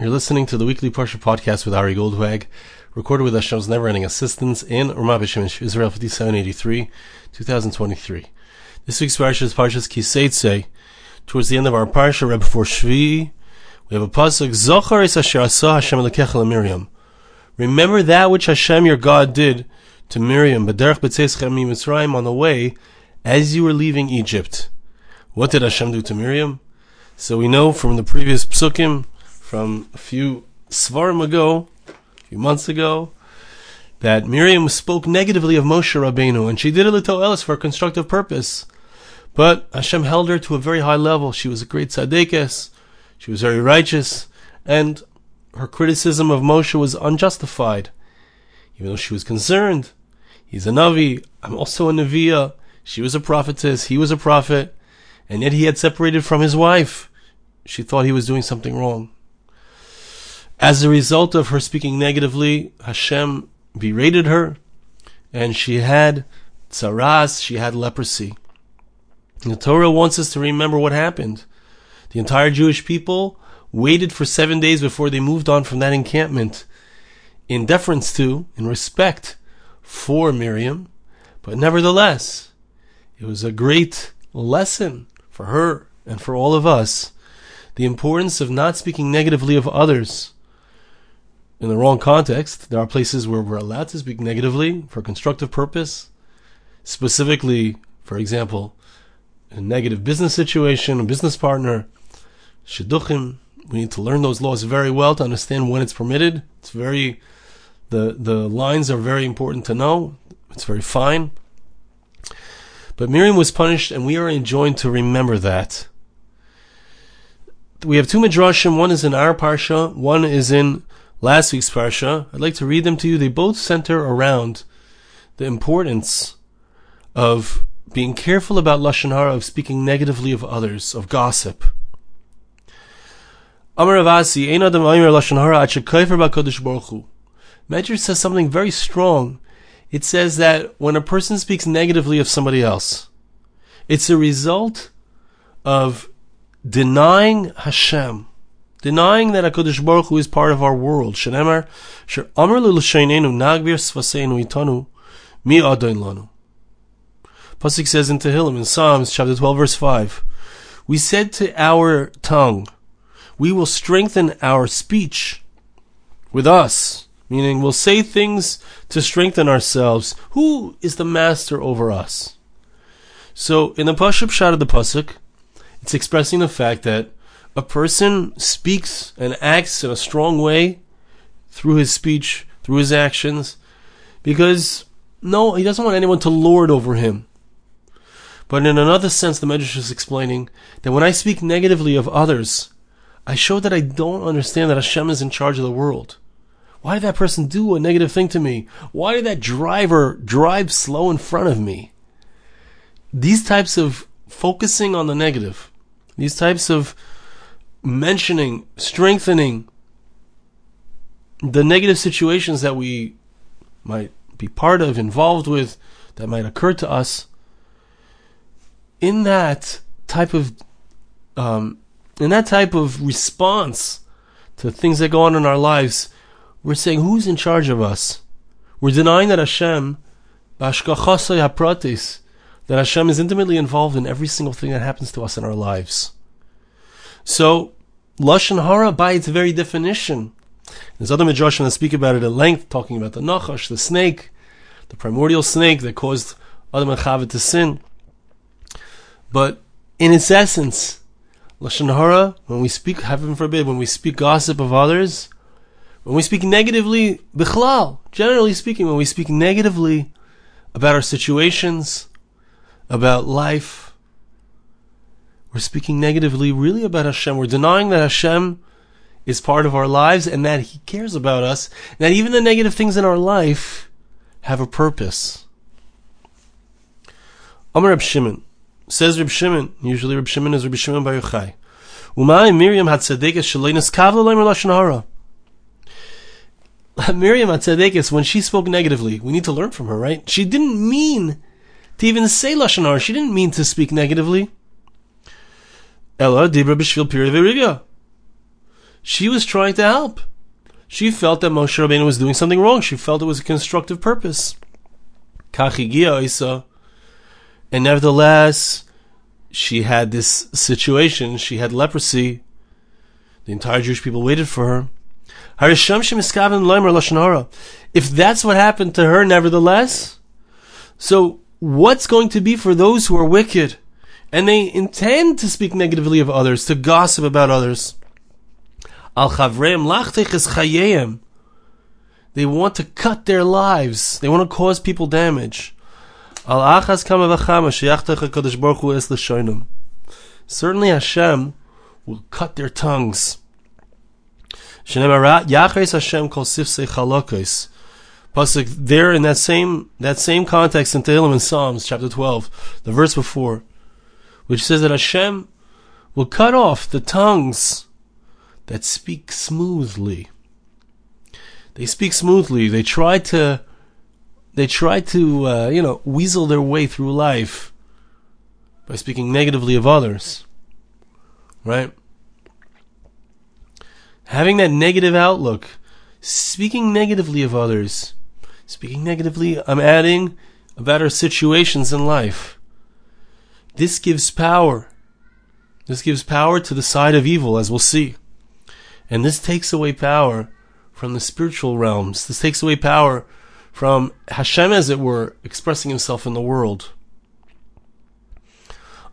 You're listening to the weekly Parsha podcast with Ari Goldwag, recorded with Hashem's never-ending assistance in Ramat B'Shemesh, Israel 5783, 2023. This week's Parsha is Parshas Ki Seitze. Towards the end of our Parsha, right before Shvi, we have a pasuk, Zochar es asher asa Hashem lekecha Miriam. Remember that which Hashem your God did to Miriam, B'derech b'tzeschem Mitzrayim, on the way, as you were leaving Egypt. What did Hashem do to Miriam? So we know from the previous psukim, from a few svarim ago, a few months ago, that Miriam spoke negatively of Moshe Rabbeinu, and she did it to Elis for a constructive purpose. But Hashem held her to a very high level. She was a great tzaddikus, she was very righteous, and her criticism of Moshe was unjustified. Even though she was concerned, he's a Navi, I'm also a Naviya, she was a prophetess, he was a prophet, and yet he had separated from his wife. She thought he was doing something wrong. As a result of her speaking negatively, Hashem berated her, and she had tsaras, she had leprosy. The Torah wants us to remember what happened. The entire Jewish people waited for seven days before they moved on from that encampment in deference to, in respect for Miriam, but nevertheless, it was a great lesson for her and for all of us the importance of not speaking negatively of others in the wrong context. There are places where we're allowed to speak negatively for constructive purpose, specifically, for example, a negative business situation, a business partner, shidduchim. We need to learn those laws very well to understand when it's permitted. It's very the the lines are very important to know. It's very fine. But Miriam was punished, and we are enjoined to remember that. We have two midrashim. One is in our parsha. One is in last week's parsha. I'd like to read them to you. They both center around the importance of being careful about lashon hara, of speaking negatively of others, of gossip. Amar Avasi, Ein Adam Aimer lashon hara ba'kodesh baruch hu. Medrash says something very strong. It says that when a person speaks negatively of somebody else, it's a result of denying Hashem denying that HaKadosh Baruch Hu is part of our world. Shenemar, Sher Amr L'Lashainenu Nagbir Svaseinu Itanu Mi Adoin Lanu. Pasuk says in Tehillim in Psalms chapter 12 verse 5, We said to our tongue, we will strengthen our speech with us, meaning we'll say things to strengthen ourselves. Who is the master over us? So in the pashut pshat of the Pasuk, it's expressing the fact that a person speaks and acts in a strong way through his speech, through his actions, because no, he doesn't want anyone to lord over him. But in another sense, the Medrash is explaining that when I speak negatively of others, I show that I don't understand that Hashem is in charge of the world. Why did that person do a negative thing to me? Why did that driver drive slow in front of me? These types of focusing on the negative, these types of mentioning, strengthening the negative situations that we might be part of, involved with, that might occur to us. In that type of, um, in that type of response to things that go on in our lives, we're saying, who's in charge of us? We're denying that Hashem, that Hashem is intimately involved in every single thing that happens to us in our lives. So, Lashon Hara, by its very definition, there's other midrashim that speak about it at length, talking about the Nachash, the snake, the primordial snake that caused Adam and Chava to sin. But in its essence, Lashon Hara, when we speak, heaven forbid, when we speak gossip of others, when we speak negatively, bichlal, generally speaking, when we speak negatively about our situations, about life, we're speaking negatively really about Hashem. We're denying that Hashem is part of our lives and that He cares about us, and that even the negative things in our life have a purpose. Amar Reb Shimon says Reb Shimon. Usually Reb Shimon is Reb Shimon Bar Yochai. Umay Miriam had tzedekes shaleinas kavla leimer lashon hara. Miriam had tzedekes when she spoke negatively. We need to learn from her, right? She didn't mean to even say lashon hara. She didn't mean to speak negatively. Ella dibra b'shvil piri she was trying to help. She felt that Moshe Rabbeinu was doing something wrong. She felt it was a constructive purpose. Kachigia Isa. And nevertheless, she had this situation. She had leprosy. The entire Jewish people waited for her. If that's what happened to her, nevertheless, so what's going to be for those who are wicked and they intend to speak negatively of others, to gossip about others? Al chayim. They want to cut their lives. They want to cause people damage. Al achas es Certainly Hashem will cut their tongues. Hashem kol Pasuk there in that same that same context in Tehillim in Psalms chapter twelve, the verse before, which says that Hashem will cut off the tongues that speak smoothly. They speak smoothly. They try to they try to uh, you know weasel their way through life by speaking negatively of others. Right? Having that negative outlook, speaking negatively of others, speaking negatively, I'm adding about our situations in life. This gives power. This gives power to the side of evil, as we'll see. And this takes away power from the spiritual realms. This takes away power from Hashem, as it were, expressing himself in the world.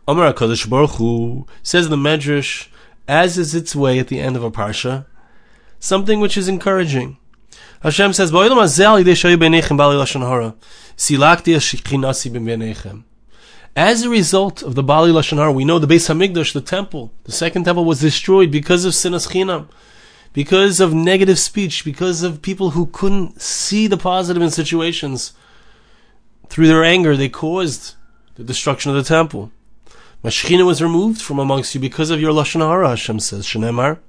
Amar HaKadosh Baruch Hu says the Medrash, as is its way at the end of a parsha, something which is encouraging. Hashem says, As a result of the Bali Lashon we know the Beis Hamikdash, the temple, the second temple was destroyed because of sinas chinam, because of negative speech, because of people who couldn't see the positive in situations. Through their anger, they caused the destruction of the temple. Mashchina was removed from amongst you because of your lashon. Hashem says, Shenemar,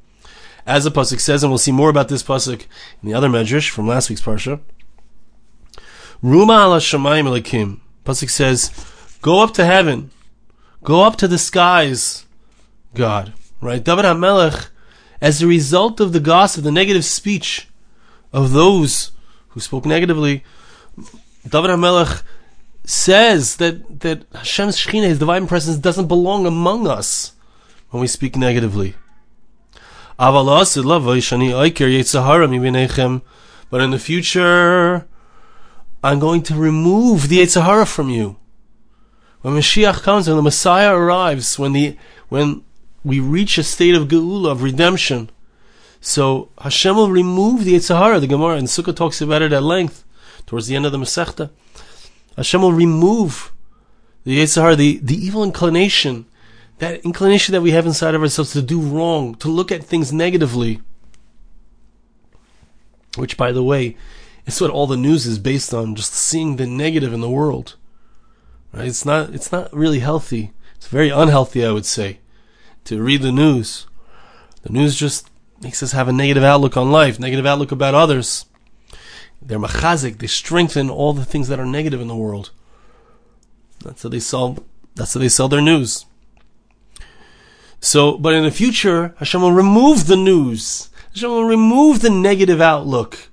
as the pasuk says, and we'll see more about this pasuk in the other medrash from last week's parsha. Ruma ala shamayim elikim. Pasuk says, "Go up to heaven, go up to the skies, God." Right, David Hamelech, as a result of the gossip, the negative speech of those who spoke negatively, David Hamelech says that, that Hashem's Shekhinah, His divine presence, doesn't belong among us when we speak negatively. But in the future, I'm going to remove the Yetzer Hara from you. When Mashiach comes, when the Messiah arrives, when the when we reach a state of geula, of redemption, so Hashem will remove the Yetzer Hara. The Gemara and Sukkah talks about it at length towards the end of the Masechta. Hashem will remove the Yetzer, the, the evil inclination, that inclination that we have inside of ourselves to do wrong, to look at things negatively. Which, by the way, is what all the news is based on, just seeing the negative in the world. Right? It's not, it's not really healthy. It's very unhealthy, I would say, to read the news. The news just makes us have a negative outlook on life, negative outlook about others. They're machazik. They strengthen all the things that are negative in the world. That's how they sell. That's how they sell their news. So, but in the future, Hashem will remove the news. Hashem will remove the negative outlook.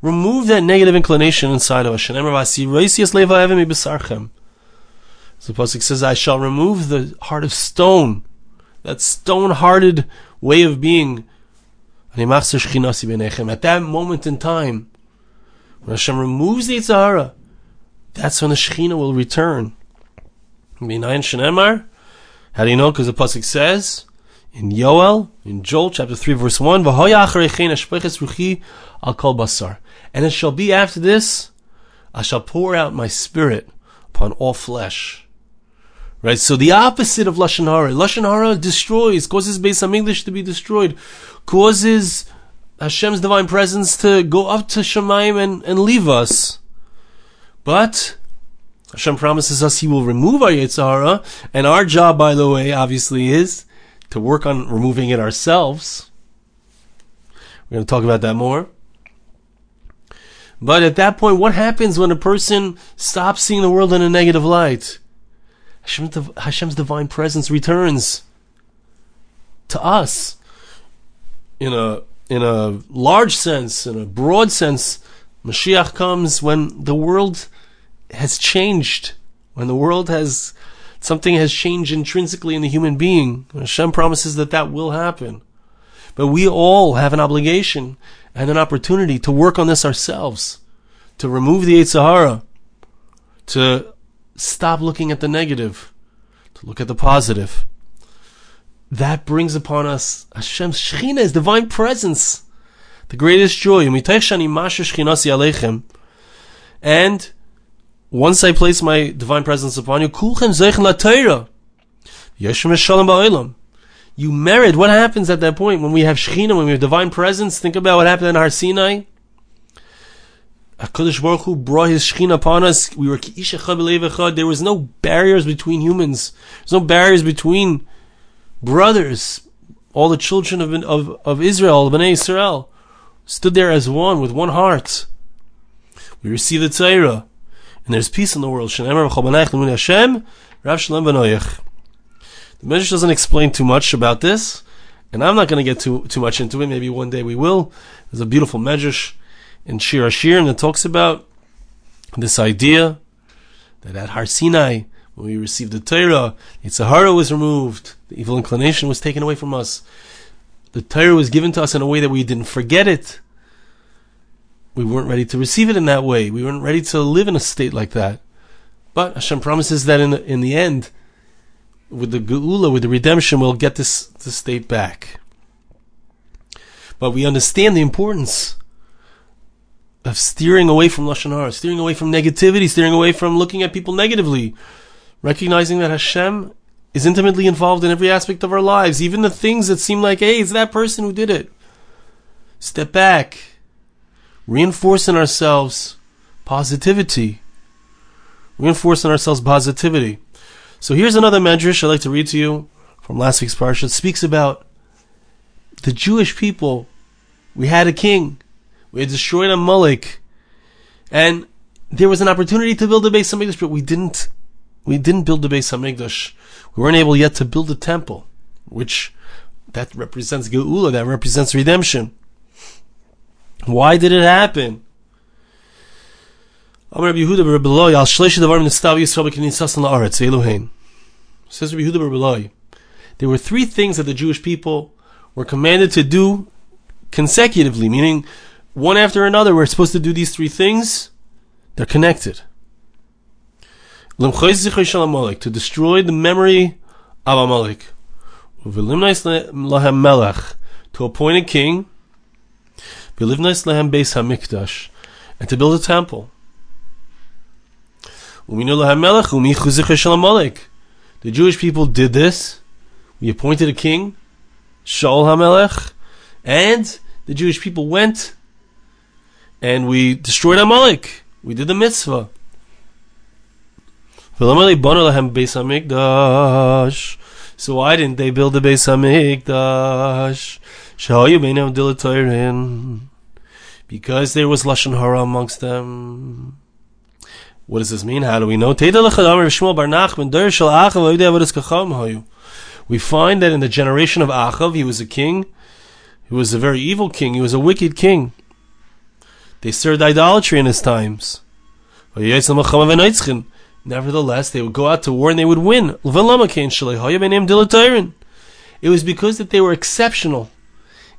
Remove that negative inclination inside of us. So the Pasuk says, I shall remove the heart of stone. That stone-hearted way of being. At that moment in time, when Hashem removes the Yetzer Hara, that's when the Shekhinah will return. How do you know? Because the Pasuk says, in Yoel, in Joel chapter 3 verse 1, ruchi al kol basar. And it shall be after this, I shall pour out my spirit upon all flesh. Right, so the opposite of Lashon Hara. Lashon Hara destroys, causes Beis Hamikdash to be destroyed, causes Hashem's divine presence to go up to Shamayim and, and leave us. But Hashem promises us He will remove our Yetzer Hara, and our job, by the way, obviously is to work on removing it ourselves. We're going to talk about that more. But at that point, what happens when a person stops seeing the world in a negative light? Hashem's, Hashem's divine presence returns to us in a in a large sense, in a broad sense, Mashiach comes when the world has changed, when the world has something has changed intrinsically in the human being. Hashem promises that that will happen. But we all have an obligation and an opportunity to work on this ourselves, to remove the Yetzer Hara, to stop looking at the negative, to look at the positive. That brings upon us Hashem's Shechina, His divine presence, the greatest joy. And once I place my divine presence upon you. You merit. What happens at that point when we have Shechina, when we have divine presence? Think about what happened in Har Sinai. HaKadosh Baruch Hu brought His Shechina upon us. We were There was no barriers between humans. There's no barriers between brothers. All the children of, of, of Israel, of Bnei Israel, stood there as one, with one heart. We received the Torah and there's peace in the world. The Medrash doesn't explain too much about this, and I'm not going to get too too much into it. Maybe one day we will. There's a beautiful Medrash in Shir Ashir that talks about this idea that at Har Sinai, when we received the Torah, the Yetzer Hara was removed, the evil inclination was taken away from us. The Torah was given to us in a way that we didn't forget it we weren't ready to receive it in that way. We weren't ready to live in a state like that. But Hashem promises that in the, in the end, with the Geula, with the redemption, we'll get this, this state back. But we understand the importance of steering away from Lashon Hara, steering away from negativity, steering away from looking at people negatively, recognizing that Hashem is intimately involved in every aspect of our lives, even the things that seem like, hey, it's that person who did it. Step back reinforcing ourselves positivity. Reinforcing ourselves positivity. So here's another medrash I'd like to read to you from last week's parsha. It speaks about the Jewish people. We had a king. We had destroyed a Amalek. And there was an opportunity to build a Beis Hamikdash, but we didn't. We didn't build the Beis Hamikdash. We weren't able yet to build a temple, which that represents Geula, that represents redemption. Why did it happen? Says Rabbi Yehuda There were three things that the Jewish people were commanded to do consecutively, meaning one after another. We're supposed to do these three things. They're connected. To destroy the memory of Amalek. To appoint a king and to build a temple. The Jewish people did this. We appointed a king, Shaul HaMelech, and the Jewish people went and we destroyed Amalek. We did the mitzvah. So why didn't they build the Beis Hamikdash? because there was lashon hara amongst them. What does this mean? How do we know? We find that in the generation of Achav, he was a king. He was a very evil king. He was a wicked king. They served idolatry in his times. Nevertheless, they would go out to war and they would win. It was because that they were exceptional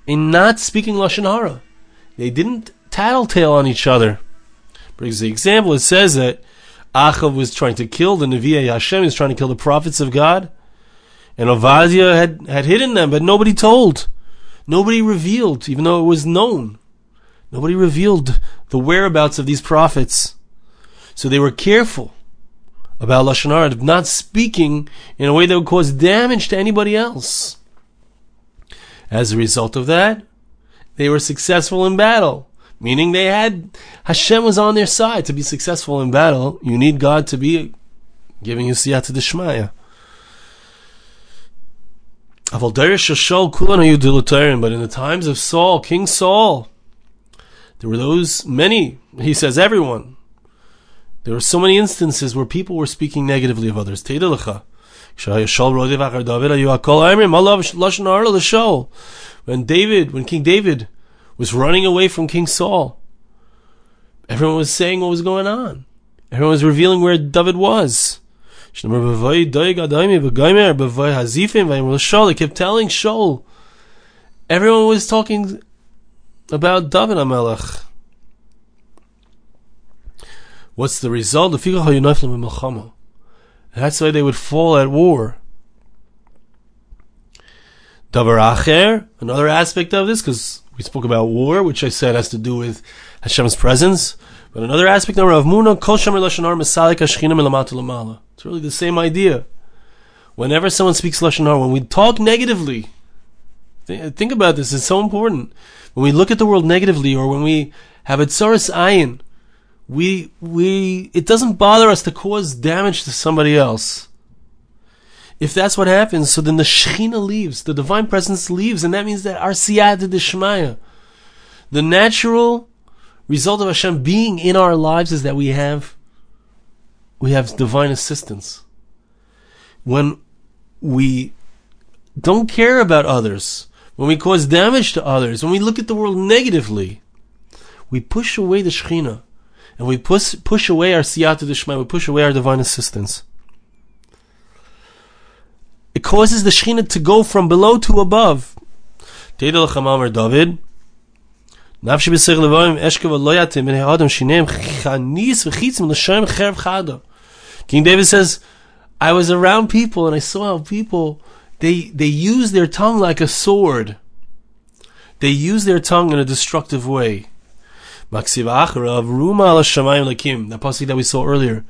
in not speaking lashon hara. They didn't tattletale on each other. For example, it says that Achav was trying to kill the Nevi'ah Hashem, he was trying to kill the prophets of God. And Ovadia had, had hidden them, but nobody told. Nobody revealed, even though it was known. Nobody revealed the whereabouts of these prophets. So they were careful about Lashon Hara, of not speaking in a way that would cause damage to anybody else. As a result of that, they were successful in battle. Meaning they had, Hashem was on their side. To be successful in battle, you need God to be giving you siyata d'shmaya. But in the times of Saul, King Saul, there were those many, he says everyone. There were so many instances where people were speaking negatively of others. When David, when King David was running away from King Saul, everyone was saying what was going on. Everyone was revealing where David was. They kept telling Shaul. Everyone was talking about David Hamelech. What's the result? That's why they would fall at war. Davar Acher, another aspect of this, because we spoke about war, which I said has to do with Hashem's presence. But another aspect of Rav Muna, Kol. It's really the same idea. Whenever someone speaks Lashon Hara, when we talk negatively, think about this, it's so important. When we look at the world negatively, or when we have a tsaris ayin, we we it doesn't bother us to cause damage to somebody else. If that's what happens, so then the Shechina leaves, the divine presence leaves, and that means that our siyata deshmaya, the natural result of Hashem being in our lives is that we have we have divine assistance. When we don't care about others, when we cause damage to others, when we look at the world negatively, we push away the Shekhinah and we push push away our siyata d'shmai, we push away our divine assistance. It causes the Shekhinah to go from below to above. David, David. King David says, I was around people and I saw how people, they, they use their tongue like a sword. They use their tongue in a destructive way. Shamayim Lakim, the passage that we saw earlier.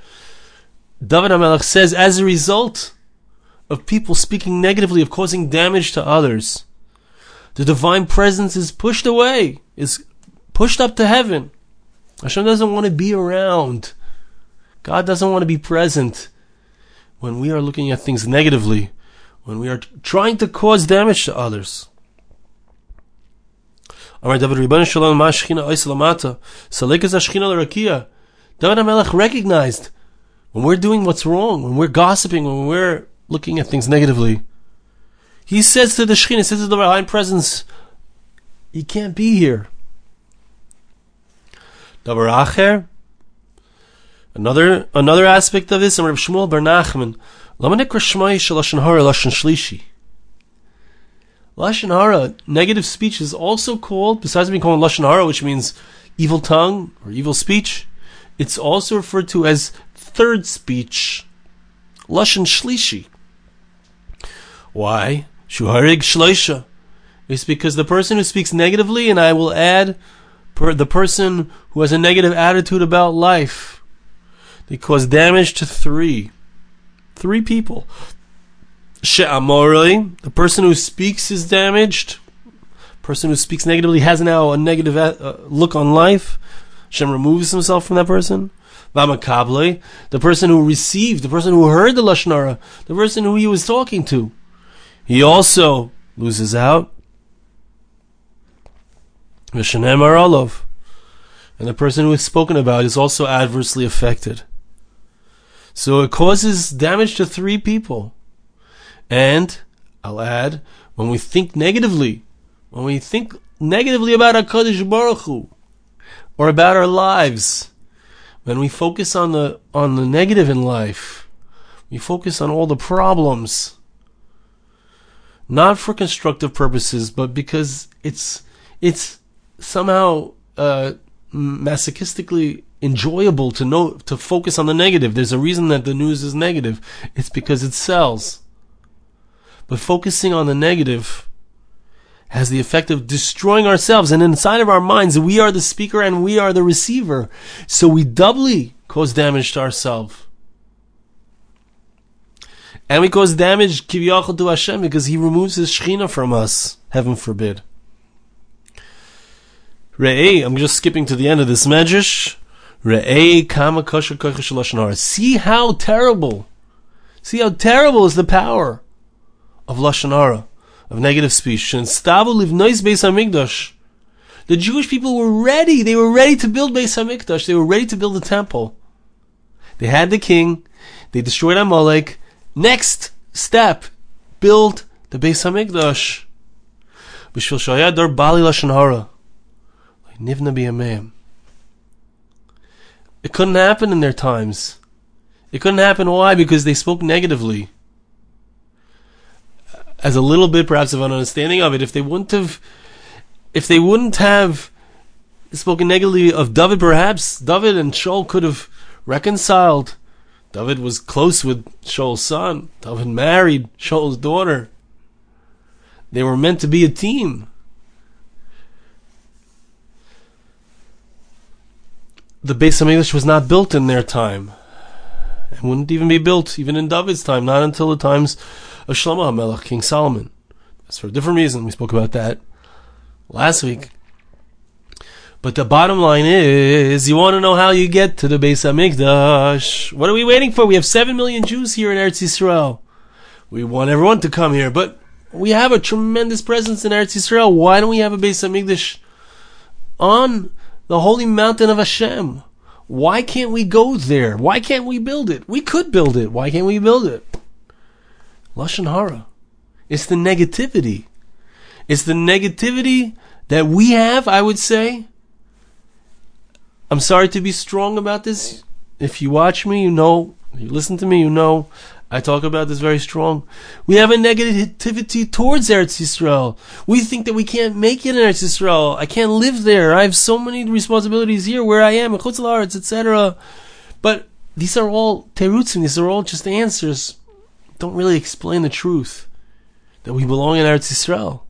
David HaMelech says, as a result of people speaking negatively, of causing damage to others, the divine presence is pushed away, is pushed up to heaven. Hashem doesn't want to be around. God doesn't want to be present when we are looking at things negatively, when we are trying to cause damage to others. David recognized when we're doing what's wrong, when we're gossiping, when we're looking at things negatively. He says to the Shechina, he says to the Divine Presence, you can't be here. Davar Acher. Another another aspect of this, and Reb Shmuel Bar Nachman, Lama Shmai Hara Lashon Shlishi. Lashon Hara, negative speech, is also called, besides being called Lashon Hara, which means evil tongue or evil speech, it's also referred to as third speech, Lashon Shlishi. Why? Shuharig Shleisha. It's because the person who speaks negatively, and I will add, per, the person who has a negative attitude about life, they cause damage to three. Three people. She'amoroi, the person who speaks is damaged. Person who speaks negatively has now a negative uh, look on life. Shem removes himself from that person. Vamakable, the person who received, the person who heard the Lashon the person who he was talking to, he also loses out. Vishanem Aralov. And the person who is spoken about is also adversely affected. So it causes damage to three people. And I'll add, when we think negatively, when we think negatively about HaKadosh Baruch Hu, or about our lives, when we focus on the on the negative in life, we focus on all the problems, not for constructive purposes, but because it's it's somehow uh, masochistically enjoyable to know to focus on the negative. There's a reason that the news is negative. It's because it sells. But focusing on the negative has the effect of destroying ourselves. And inside of our minds, we are the speaker and we are the receiver. So we doubly cause damage to ourselves. And we cause damage kiviyachol to Hashem because He removes His Shechina from us. Heaven forbid. Re'ei, I'm just skipping to the end of this medrash. Kama See how terrible, see how terrible is the power of lashon hara, of negative speech. And. The Jewish people were ready. They were ready to build Beis Hamikdash. They were ready to build the temple. They had the king. They destroyed Amalek. Next, step, build the Beis Hamikdash. B'shvil shayador bali lashon hara. Nivna b'yameim. It couldn't happen in their times. It couldn't happen. Why? Because they spoke negatively. As a little bit, perhaps, of an understanding of it, if they wouldn't have, if they wouldn't have spoken negatively of David, perhaps David and Shaul could have reconciled. David was close with Shaul's son. David married Shaul's daughter. They were meant to be a team. The Beis Hamikdash was not built in their time. It wouldn't even be built, even in David's time, not until the times of Shlomo HaMelech, King Solomon. That's for a different reason. We spoke about that last week. But the bottom line is, you want to know how you get to the Beis Hamikdash. What are we waiting for? We have seven million Jews here in Eretz Yisrael. We want everyone to come here, but we have a tremendous presence in Eretz Yisrael. Why don't we have a Beis Hamikdash on the holy mountain of Hashem? Why can't we go there? Why can't we build it? We could build it. Why can't we build it? Lashon Hara. It's the negativity. It's the negativity that we have, I would say, I'm sorry to be strong about this. If you watch me, you know, you listen to me, you know, I talk about this very strong. We have a negativity towards Eretz Yisrael. We think that we can't make it in Eretz Yisrael. I can't live there. I have so many responsibilities here where I am, in Chutz La'aretz, etc. But these are all terutzim. These are all just answers. Don't really explain the truth that we belong in Eretz Yisrael.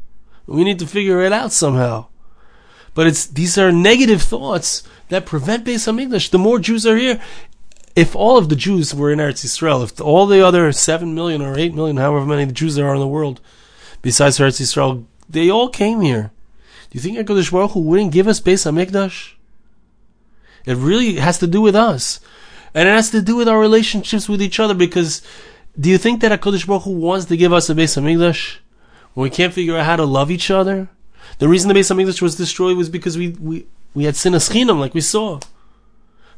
We need to figure it out somehow. But it's these are negative thoughts that prevent Beis Hamikdash. The more Jews are here, if all of the Jews were in Eretz Yisrael, if all the other seven million or eight million, however many the Jews there are in the world, besides Eretz Yisrael, they all came here. Do you think Hakadosh Baruch Hu wouldn't give us Beis Hamikdash? It really has to do with us, and it has to do with our relationships with each other. Because do you think that Hakadosh Baruch Hu wants to give us a Beis Hamikdash when we can't figure out how to love each other? The reason the Beis Hamikdash was destroyed was because we, we, we had sinas chinam, like we saw.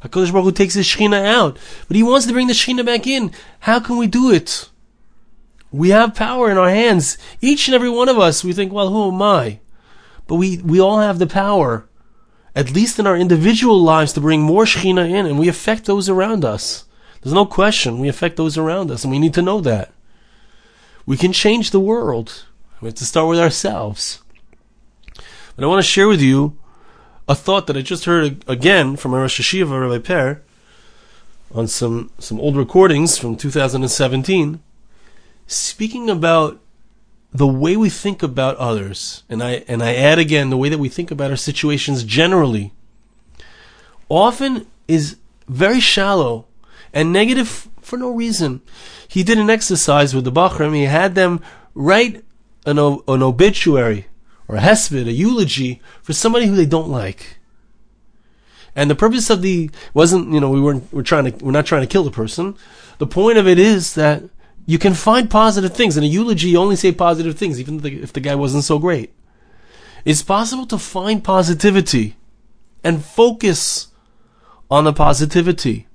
HaKadosh Baruch Hu takes the Shechina out, but he wants to bring the Shechina back in. How can we do it? We have power in our hands. Each and every one of us, we think, well, who am I? But we, we all have the power, at least in our individual lives, to bring more Shechina in, and we affect those around us. There's no question. We affect those around us, and we need to know that. We can change the world. We have to start with ourselves. But I want to share with you a thought that I just heard again from a Rosh Yeshiva, Rabbi Per, on some, some old recordings from 2017, speaking about the way we think about others, and I and I add again the way that we think about our situations generally, often is very shallow and negative for no reason. He did an exercise with the Bachram. He had them write an, an obituary or a hesped, a eulogy for somebody who they don't like. And the purpose of the wasn't, you know, we weren't we're trying to we're not trying to kill the person. The point of it is that you can find positive things in a eulogy. You only say positive things, even if the, if the guy wasn't so great. It's possible to find positivity and focus on the positivity.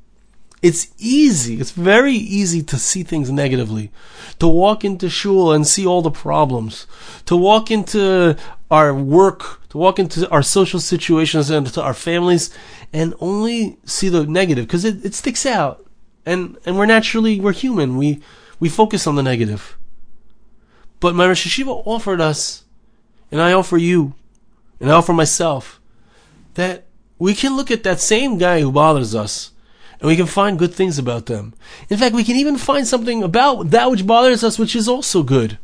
It's easy. It's very easy to see things negatively. To walk into shul and see all the problems. To walk into our work, to walk into our social situations and to our families and only see the negative because it, it sticks out. And, and we're naturally, we're human. We, we focus on the negative. But my Rosh Yeshiva offered us, and I offer you, and I offer myself, that we can look at that same guy who bothers us and we can find good things about them. In fact, we can even find something about that which bothers us, which is also good.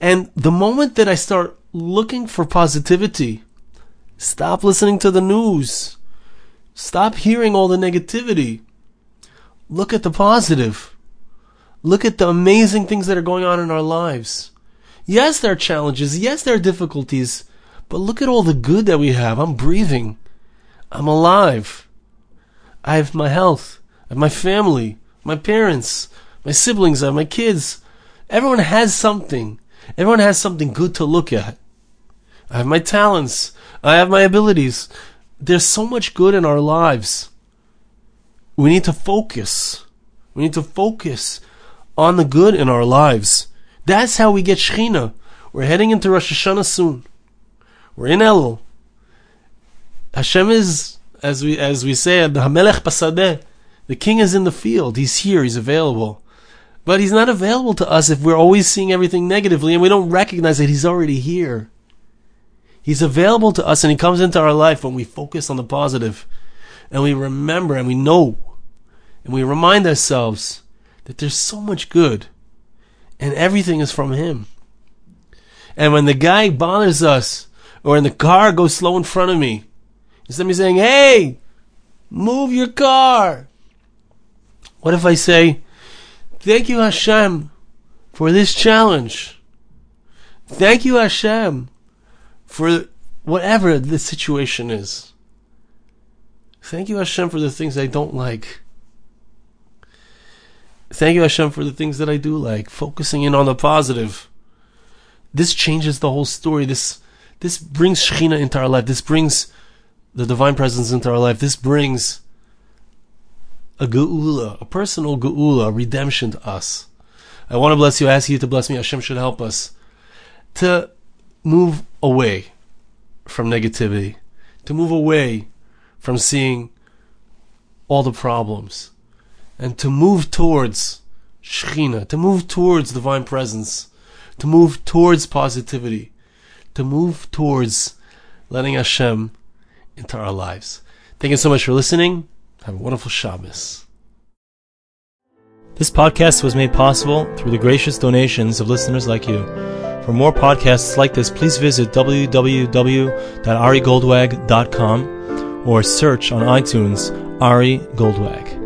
And the moment that I start looking for positivity, stop listening to the news, stop hearing all the negativity, look at the positive, look at the amazing things that are going on in our lives. Yes, there are challenges. Yes, there are difficulties. But look at all the good that we have. I'm breathing. I'm alive. I have my health, I have my family, my parents, my siblings, I have my kids. Everyone has something. Everyone has something good to look at. I have my talents. I have my abilities. There's so much good in our lives. We need to focus. We need to focus on the good in our lives. That's how we get Shechina. We're heading into Rosh Hashanah soon. We're in Elul. Hashem is, as we as we say, the Hamelech BaSadeh. The king is in the field. He's here. He's available. But he's not available to us if we're always seeing everything negatively and we don't recognize that he's already here. He's available to us and he comes into our life when we focus on the positive and we remember and we know and we remind ourselves that there's so much good and everything is from him. And when the guy bothers us or in the car goes slow in front of me, instead of me saying, Hey, move your car. What if I say, Thank you, Hashem, for this challenge. Thank you, Hashem, for whatever the situation is. Thank you, Hashem, for the things I don't like. Thank you, Hashem, for the things that I do like. Focusing in on the positive. This changes the whole story. This this brings Shekhinah into our life. This brings the divine presence into our life. This brings a geula, a personal geula, redemption to us. I want to bless you. I ask you to bless me. Hashem should help us to move away from negativity, to move away from seeing all the problems, and to move towards Shekhinah, to move towards divine presence, to move towards positivity, to move towards letting Hashem into our lives. Thank you so much for listening. Have a wonderful Shabbos. This podcast was made possible through the gracious donations of listeners like you. For more podcasts like this, please visit www.arigoldwag.com or search on iTunes Ari Goldwag.